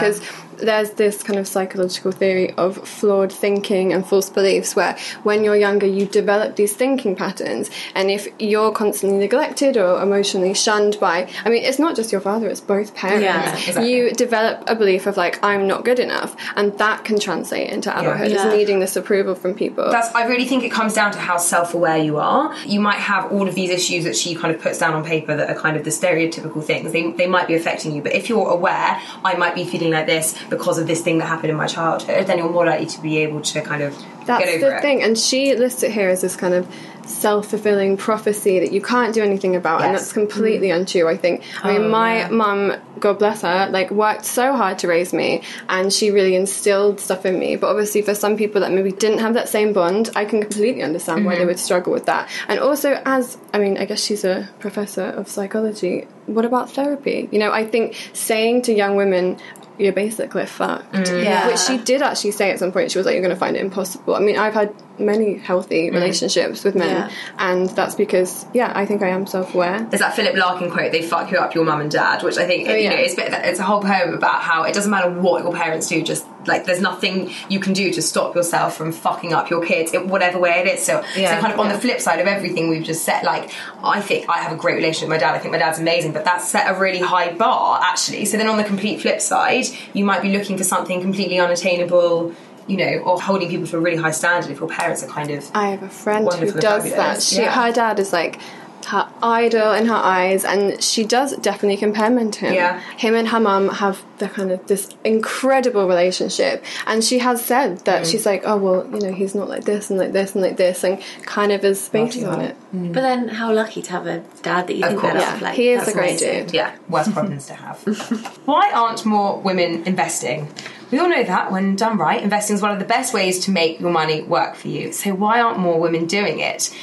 Speaker 7: Because there's this kind of psychological theory of flawed thinking and false beliefs where when you're younger you develop these thinking patterns and if you're constantly neglected or emotionally shunned by I mean it's not just your father it's both parents
Speaker 8: Yeah,
Speaker 5: exactly.
Speaker 7: you develop a belief of like I'm not good enough and that can translate into adulthood
Speaker 8: Yeah.
Speaker 7: as needing this approval from people
Speaker 5: That's, I really think it comes down to how self-aware you are. You might have all of these issues that she kind of puts down on paper that are kind of the stereotypical things. They, they might be affecting you, but if you're aware, I might be feeling like this because of this thing that happened in my childhood, then you're more likely to be able to kind of
Speaker 7: That's
Speaker 5: get over
Speaker 7: the
Speaker 5: it.
Speaker 7: thing, and she lists it here as this kind of self-fulfilling prophecy that you can't do anything about, and that's completely mm-hmm. untrue. I think. I mean, oh, my mum, God bless her, like worked so hard to raise me, and she really instilled stuff in me. But obviously, for some people that maybe didn't have that same bond, I can completely understand why they mm-hmm. would struggle with that. And also, as I mean, I guess she's a professor of psychology. What about therapy? You know, I think saying to young women. You're basically fucked. Mm.
Speaker 6: Yeah.
Speaker 7: Which she did actually say at some point. She was like, "You're going to find it impossible." I mean, I've had many healthy mm. relationships with men,
Speaker 8: Yeah.
Speaker 7: and that's because, yeah, I think I am self-aware.
Speaker 5: There's that Philip Larkin quote, they fuck you up, your mum and dad, which I think, oh, you
Speaker 7: Oh, yeah.
Speaker 5: know, it's, it's a whole poem about how it doesn't matter what your parents do, just like there's nothing you can do to stop yourself from fucking up your kids in whatever way it is. So,
Speaker 6: Yeah.
Speaker 5: so kind of on
Speaker 7: Yeah.
Speaker 5: the flip side of everything we've just said, like, I think I have a great relationship with my dad, I think my dad's amazing, but that's set a really high bar, actually. So then on the complete flip side, you might be looking for something completely unattainable. You know, or holding people to a really high standard if your parents are kind of
Speaker 7: I have a friend who does that. She,
Speaker 5: yeah.
Speaker 7: her dad is like her idol in her eyes, and she does definitely compare men to him.
Speaker 5: Yeah.
Speaker 7: Him and her mum have the kind of this incredible relationship, and she has said that
Speaker 5: Mm.
Speaker 7: she's like, oh well, you know, he's not like this and like this and like this, and kind of is based on it.
Speaker 8: But then, how lucky to have a dad that you
Speaker 5: Of
Speaker 8: think
Speaker 5: course.
Speaker 8: of.
Speaker 7: Yeah,
Speaker 8: Like,
Speaker 7: he is a great
Speaker 8: amazing.
Speaker 7: dude.
Speaker 5: Yeah, worst problems to have. Why aren't more women investing? We all know that when done right, investing is one of the best ways to make your money work for you. So why aren't more women doing it?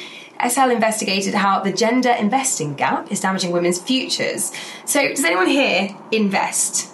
Speaker 5: SL investigated how the gender investing gap is damaging women's futures. So does anyone here invest?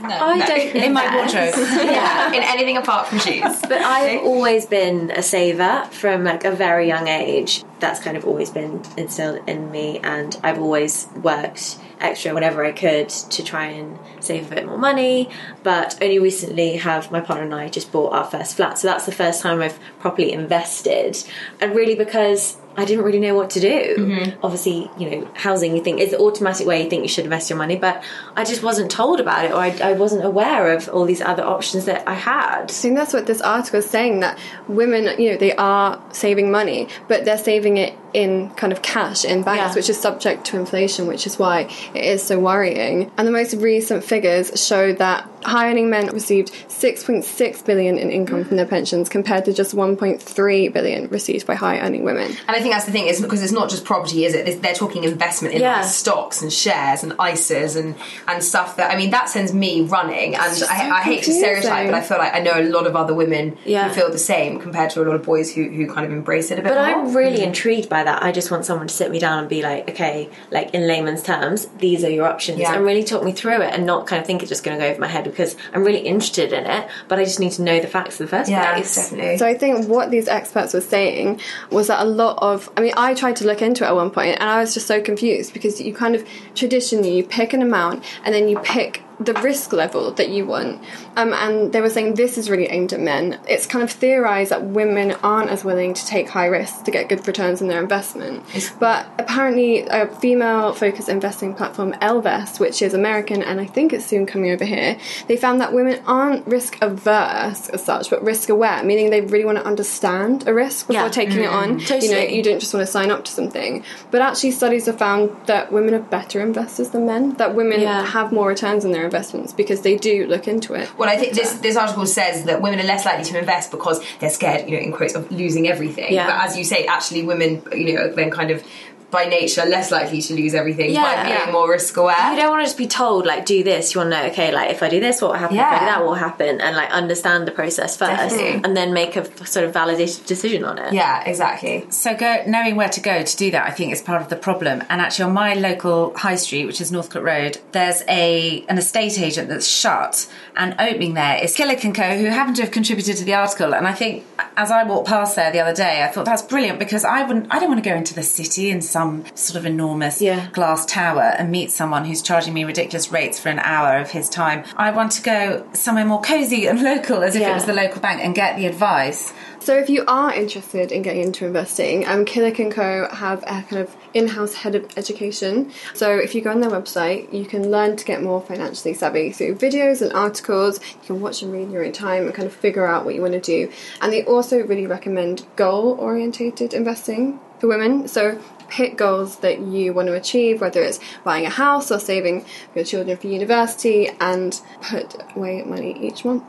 Speaker 8: No, I
Speaker 5: No.
Speaker 8: don't
Speaker 6: In my wardrobe.
Speaker 8: yeah.
Speaker 5: In anything apart from shoes?
Speaker 8: But I've always been a saver from like a very young age. That's kind of always been instilled in me, and I've always worked extra whenever I could to try and save a bit more money. But only recently have my partner and I just bought our first flat, so that's the first time I've properly invested, and really because I didn't really know what to do. Mm-hmm. Obviously, you know, housing you think is the automatic way you think you should invest your money, but I just wasn't told about it, or I, I wasn't aware of all these other options that I had.
Speaker 7: I think that's what this article is saying that women, you know, they are saving money, but they're saving it in kind of cash in banks,
Speaker 8: Yeah.
Speaker 7: which is subject to inflation, which is why it is so worrying. And the most recent figures show that high earning men received 6.6 billion in income from their pensions compared to just 1.3 billion received by high earning women.
Speaker 5: And I think that's the thing, is because it's not just property, is it? They're talking investment in
Speaker 8: Yeah.
Speaker 5: like stocks and shares and ISAs and, and stuff that, I mean, that sends me running. And
Speaker 7: just
Speaker 5: I,
Speaker 7: so
Speaker 5: I hate to stereotype, but I feel like I know a lot of other women
Speaker 8: Yeah.
Speaker 5: who feel the same compared to a lot of boys who, who kind of embrace it a bit
Speaker 8: But
Speaker 5: more.
Speaker 8: I'm really mm-hmm. intrigued by that. I just want someone to sit me down and be like, okay, like in layman's terms, these are your options,
Speaker 5: Yeah.
Speaker 8: and really talk me through it, and not kind of think it's just going to go over my head because I'm really interested in it, but I just need to know the facts in the first
Speaker 5: Yeah,
Speaker 8: place.
Speaker 5: definitely.
Speaker 7: So I think what these experts were saying was that a lot of I mean I tried to look into it at one point and I was just so confused because you kind of traditionally you pick an amount and then you pick the risk level that you want. Um, and they were saying this is really aimed at men. It's kind of theorized that women aren't as willing to take high risks to get good returns in their investment. But apparently, a female focused investing platform, Ellevest, which is American and I think it's soon coming over here, they found that women aren't risk averse as such, but risk aware, meaning they really want to understand a risk before
Speaker 8: Yeah.
Speaker 7: taking it on. You know, you don't just want to sign up to something. But actually, studies have found that women are better investors than men, that women
Speaker 8: Yeah.
Speaker 7: have more returns in their investments because they do look into it.
Speaker 5: Well, I think this this article says that women are less likely to invest because they're scared, you know, in quotes, of losing everything.
Speaker 8: Yeah.
Speaker 5: But as you say, actually, women, you know, then kind of by nature less likely to lose everything by
Speaker 8: Yeah.
Speaker 5: being
Speaker 8: Yeah.
Speaker 5: more risk aware.
Speaker 8: You don't want to just be told like do this. You want to know okay, like if I do this, what will happen? If I do that, what will happen? And like understand the process first,
Speaker 5: Definitely.
Speaker 8: and then make a sort of validated decision on it.
Speaker 5: Yeah, exactly.
Speaker 6: So go knowing where to go to do that, I think is part of the problem. And actually, on my local high street, which is Northcote Road, there's a an estate agent that's shut, and opening there is Killik and Co, who happen to have contributed to the article. And I think as I walked past there the other day, I thought that's brilliant because I wouldn't, I don't want to go into the city in some sort of enormous
Speaker 8: Yeah.
Speaker 6: glass tower and meet someone who's charging me ridiculous rates for an hour of his time. I want to go somewhere more cozy and local, as if it was the local bank, and get the advice.
Speaker 7: So if you are interested in getting into investing, um, Killik and Co have a kind of in-house head of education. So if you go on their website, you can learn to get more financially savvy through videos and articles. You can watch and read in your own time and kind of figure out what you want to do. And they also really recommend goal-orientated investing for women. So pick goals that you want to achieve, whether it's buying a house or saving your children for university, and put away money each month.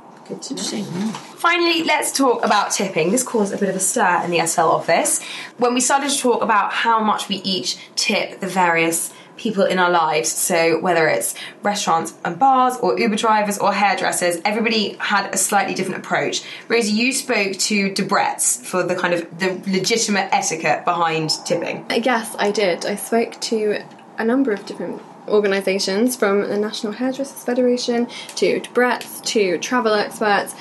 Speaker 5: Finally, let's talk about tipping. This caused a bit of a stir in the SL office when we started to talk about how much we each tip the various people in our lives. So whether it's restaurants and bars or Uber drivers or hairdressers, everybody had a slightly different approach. Rosie, you spoke to Debrett's for the kind of the legitimate etiquette behind tipping.
Speaker 7: Yes, I did. I spoke to a number of different organisations from the National Hairdressers Federation to Brett's to travel experts.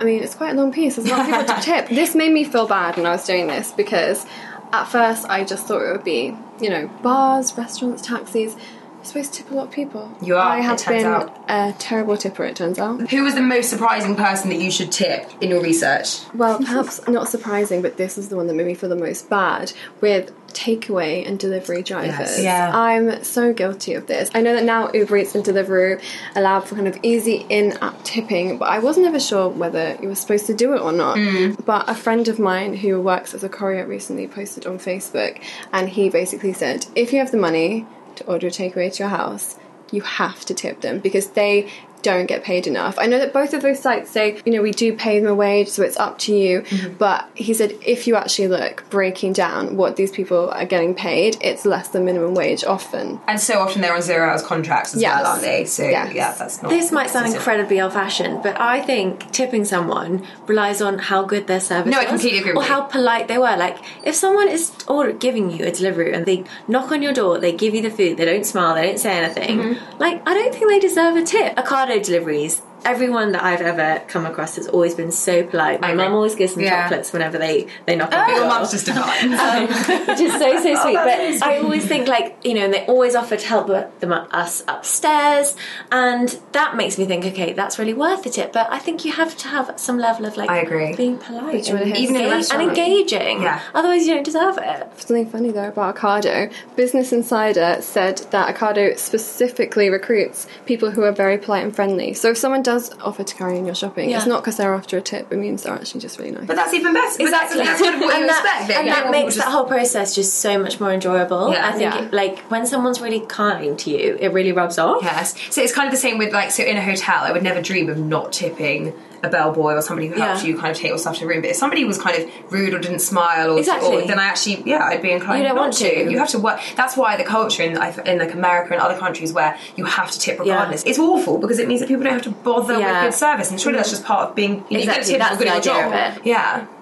Speaker 7: I mean, it's quite a long piece. There's a lot of people to tip. This made me feel bad when I was doing this because at first I just thought it would be, you know, bars, restaurants, taxis. Supposed to tip a lot of people.
Speaker 5: You are,
Speaker 7: I have been
Speaker 5: out.
Speaker 7: a terrible tipper, it turns out.
Speaker 5: Who was the most surprising person that you should tip in your research?
Speaker 7: Well, perhaps not surprising, but this is the one that made me feel the most bad with takeaway and delivery drivers.
Speaker 6: Yeah.
Speaker 7: I'm so guilty of this. I know that now Uber Eats and Deliveroo allow for kind of easy in-app tipping, but I wasn't ever sure whether you were supposed to do it or not. Hmm. But a friend of mine who works as a courier recently posted on Facebook, and he basically said, if you have the money to order takeaway to your house, you have to tip them because they don't get paid enough. I know that both of those sites say, you know, we do pay them a wage, so it's up to you. But he said if you actually look breaking down what these people are getting paid, it's less than minimum wage often.
Speaker 5: And so often they're on zero hours contracts as
Speaker 7: Yes.
Speaker 5: well, aren't they? So
Speaker 7: Yes.
Speaker 5: yeah, that's not.
Speaker 8: This might sound incredibly old-fashioned, but I think tipping someone relies on how good their service
Speaker 5: No, I completely agree
Speaker 8: or
Speaker 5: you.
Speaker 8: how polite they were. Like, if someone is order, giving you a delivery and they knock on your door, they give you the food, they don't smile, they don't say anything.
Speaker 5: Mm-hmm.
Speaker 8: Like, I don't think they deserve a tip. Ocado deliveries. Everyone that I've ever come across has always been so polite. My mum always gives them
Speaker 6: Yeah.
Speaker 8: chocolates whenever they, they knock on the
Speaker 5: Your
Speaker 8: door.
Speaker 5: mum's just divine.
Speaker 8: Um, which is so so sweet. but I always think like you know, and they always offer to help them uh, us upstairs, and that makes me think, okay, that's really worth the tip. But I think you have to have some level of like
Speaker 5: I agree.
Speaker 8: being polite, and,
Speaker 7: it is.
Speaker 5: Even in
Speaker 8: engage- and engaging.
Speaker 5: Yeah.
Speaker 8: Otherwise, you don't deserve it.
Speaker 7: Something funny though about Ocado, Business Insider said that Ocado specifically recruits people who are very polite and friendly. So if someone does offer to carry in your shopping,
Speaker 8: Yeah.
Speaker 7: it's not because they're after a tip, it means they're actually just really nice.
Speaker 5: But that's even better. Exactly. that's, that's kind what
Speaker 8: and that,
Speaker 5: expect.
Speaker 8: and
Speaker 5: Yeah.
Speaker 8: that makes that whole process just so much more enjoyable.
Speaker 5: Yeah.
Speaker 8: I think,
Speaker 7: Yeah.
Speaker 8: it, like when someone's really kind to you, it really rubs off.
Speaker 5: Yes. So it's kind of the same with like so in a hotel, I would never dream of not tipping a bellboy or somebody who helps
Speaker 8: Yeah.
Speaker 5: you kind of take your stuff to the room. But if somebody was kind of rude or didn't smile or,
Speaker 8: Exactly.
Speaker 5: or then I actually yeah I'd be inclined to
Speaker 8: You don't
Speaker 5: not
Speaker 8: want to.
Speaker 5: You have to work. That's why the culture in in like America and other countries where you have to tip regardless. It's awful because it means that people don't have to bother
Speaker 8: Yeah.
Speaker 5: with good service, and surely that's just part of being. You know,
Speaker 8: Exactly,
Speaker 5: You get a tip
Speaker 8: that's
Speaker 5: for good at your job.
Speaker 8: of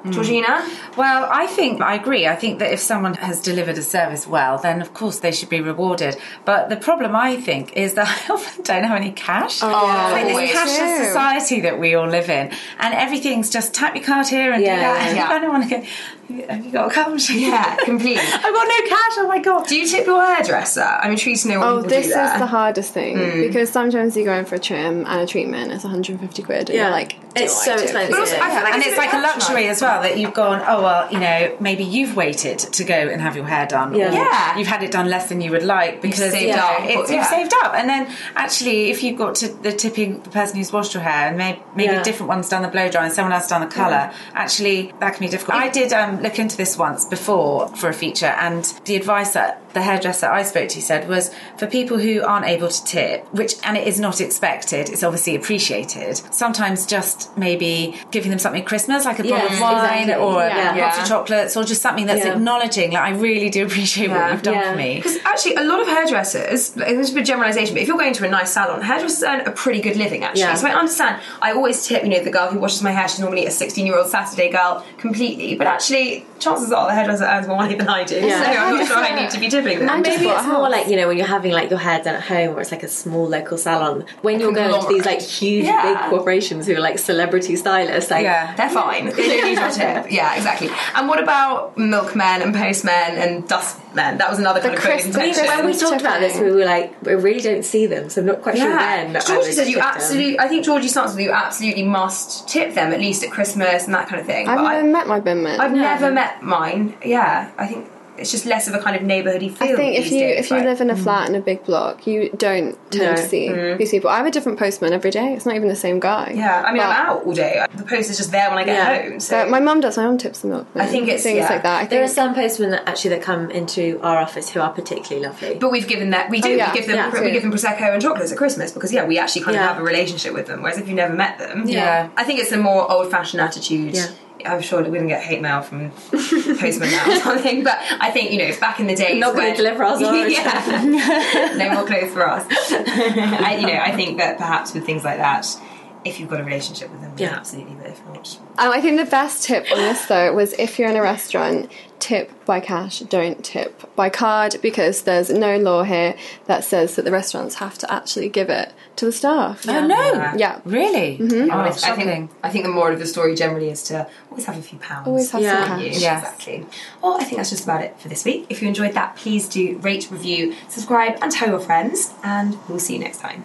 Speaker 8: it.
Speaker 5: Yeah. Georgina?
Speaker 6: Well, I think I agree. I think that if someone has delivered a service well, then of course they should be rewarded. But the problem I think is that I often don't have any cash.
Speaker 7: Oh, oh
Speaker 6: It's like
Speaker 5: always.
Speaker 6: this cashless
Speaker 7: True.
Speaker 6: society that we all live in, and everything's just tap your card here and
Speaker 8: Yeah,
Speaker 6: do that. And
Speaker 5: yeah.
Speaker 6: I don't want to go. Have you got a card machine?
Speaker 5: Yeah, completely.
Speaker 6: I've got no cash. Oh my god.
Speaker 5: Do you tip your hairdresser? I'm intrigued to know what
Speaker 7: Oh,
Speaker 5: people
Speaker 7: this
Speaker 5: do
Speaker 7: is
Speaker 5: there.
Speaker 7: the hardest thing
Speaker 8: Hmm.
Speaker 7: because sometimes you go in for a trim and a treatment, it's 150 quid, and
Speaker 8: Yeah.
Speaker 7: you're like,
Speaker 8: It's so expensive.
Speaker 7: you?
Speaker 5: But also, I like
Speaker 6: and
Speaker 5: it's
Speaker 6: it's like a luxury
Speaker 5: patronising.
Speaker 6: as well that you've gone, oh well, you know, maybe you've waited to go and have your hair done.
Speaker 8: Yeah.
Speaker 5: Yeah.
Speaker 6: You've had it done less than you would like because
Speaker 5: saved
Speaker 6: you know,
Speaker 5: up,
Speaker 6: it's,
Speaker 5: yeah.
Speaker 6: you've saved up. And then actually, if you've got to the tipping the person who's washed your hair and may, maybe
Speaker 8: Yeah.
Speaker 6: a different one's done the blow dry and someone else done the colour, actually that can be difficult. I did um, look into this once before for a feature, and the advice that the hairdresser I spoke to said was for people who aren't able to tip, which and it is not expected, it's obviously appreciated. Sometimes just maybe giving them something Christmas, like a bottle
Speaker 8: Yes,
Speaker 6: of wine
Speaker 8: exactly.
Speaker 6: or a
Speaker 8: Yeah.
Speaker 6: box of chocolates, or just something that's
Speaker 8: Yeah.
Speaker 6: acknowledging like I really do appreciate
Speaker 5: Yeah.
Speaker 6: what you've done
Speaker 8: Yeah.
Speaker 6: for me.
Speaker 5: Because actually, a lot of hairdressers, like, this is a bit of generalisation, but if you're going to a nice salon, hairdressers earn a pretty good living actually.
Speaker 8: Yeah.
Speaker 5: So I understand. I always tip, you know, the girl who washes my hair, she's normally a 16 year old Saturday girl completely, but actually, chances are the hairdresser earns more money than I do.
Speaker 8: Yeah.
Speaker 5: So I'm not sure I need to be tipping them.
Speaker 8: And maybe it's oh,
Speaker 7: more
Speaker 8: like you know when you're having like your hair done at home, or it's like a small local salon. When you're going to these like huge
Speaker 5: Yeah.
Speaker 8: big corporations who are like celebrity stylists, like
Speaker 6: Yeah.
Speaker 5: They're fine. They don't need your tip. Yeah, exactly. And what about milkmen and postmen and dustmen? That was another kind of bone of
Speaker 7: Christmas
Speaker 5: contention.
Speaker 8: when we talked about this, we were like, we really don't see them, so I'm not quite sure when. I
Speaker 5: Georgie
Speaker 8: would
Speaker 5: said you absolutely. I think Georgie starts with you absolutely must tip them at least at Christmas and that kind of thing.
Speaker 7: I've
Speaker 5: But
Speaker 7: never
Speaker 5: I,
Speaker 7: met my binman.
Speaker 5: I've never met mine. Yeah, I think it's just less of a kind of neighbourhoody feel.
Speaker 7: I think if you
Speaker 5: days,
Speaker 7: if you live in a mm. flat in a big block, you don't tend
Speaker 8: No.
Speaker 7: to see mm-hmm. these people. I have a different postman every day. It's not even the same guy.
Speaker 5: Yeah, I mean,
Speaker 7: But-
Speaker 5: I'm out all day. The post is just there when I get
Speaker 8: Yeah.
Speaker 5: home. So
Speaker 7: But my mum does. My mum tips the milkman.
Speaker 5: I think it's-
Speaker 7: things
Speaker 5: yeah.
Speaker 7: like that. I
Speaker 8: There are some postmen that actually that come into our office who are particularly lovely.
Speaker 5: But we've given that we oh, do
Speaker 7: Oh, yeah.
Speaker 5: we give them
Speaker 8: Yeah.
Speaker 5: we give them prosecco and chocolates at Christmas because yeah we actually kind
Speaker 8: Yeah.
Speaker 5: of have a relationship with them. Whereas if you never met them,
Speaker 6: Yeah.
Speaker 5: I think it's a more old fashioned attitude. I'm sure we didn't get hate mail from postmen now or something, but I think you know back in the day,
Speaker 8: Not gonna
Speaker 5: when-
Speaker 8: deliver us
Speaker 5: yeah, no more clothes for us. I, you know, I think that perhaps with things like that, if you've got a relationship with them,
Speaker 8: Yeah.
Speaker 5: absolutely. But if not,
Speaker 7: Um, I think the best tip on this though was if you're in a restaurant, tip by cash, don't tip by card because there's no law here that says that the restaurants have to actually give it to the staff.
Speaker 6: Oh no!
Speaker 7: Yeah.
Speaker 6: Really? Oh,
Speaker 5: I think I think the moral of the story generally is to always have a few pounds.
Speaker 7: Always have
Speaker 8: Yeah.
Speaker 7: some
Speaker 5: you.
Speaker 7: cash.
Speaker 6: Yeah.
Speaker 5: Exactly. Well, I think that's just about it for this week. If you enjoyed that, please do rate, review, subscribe, and tell your friends. And we'll see you next time.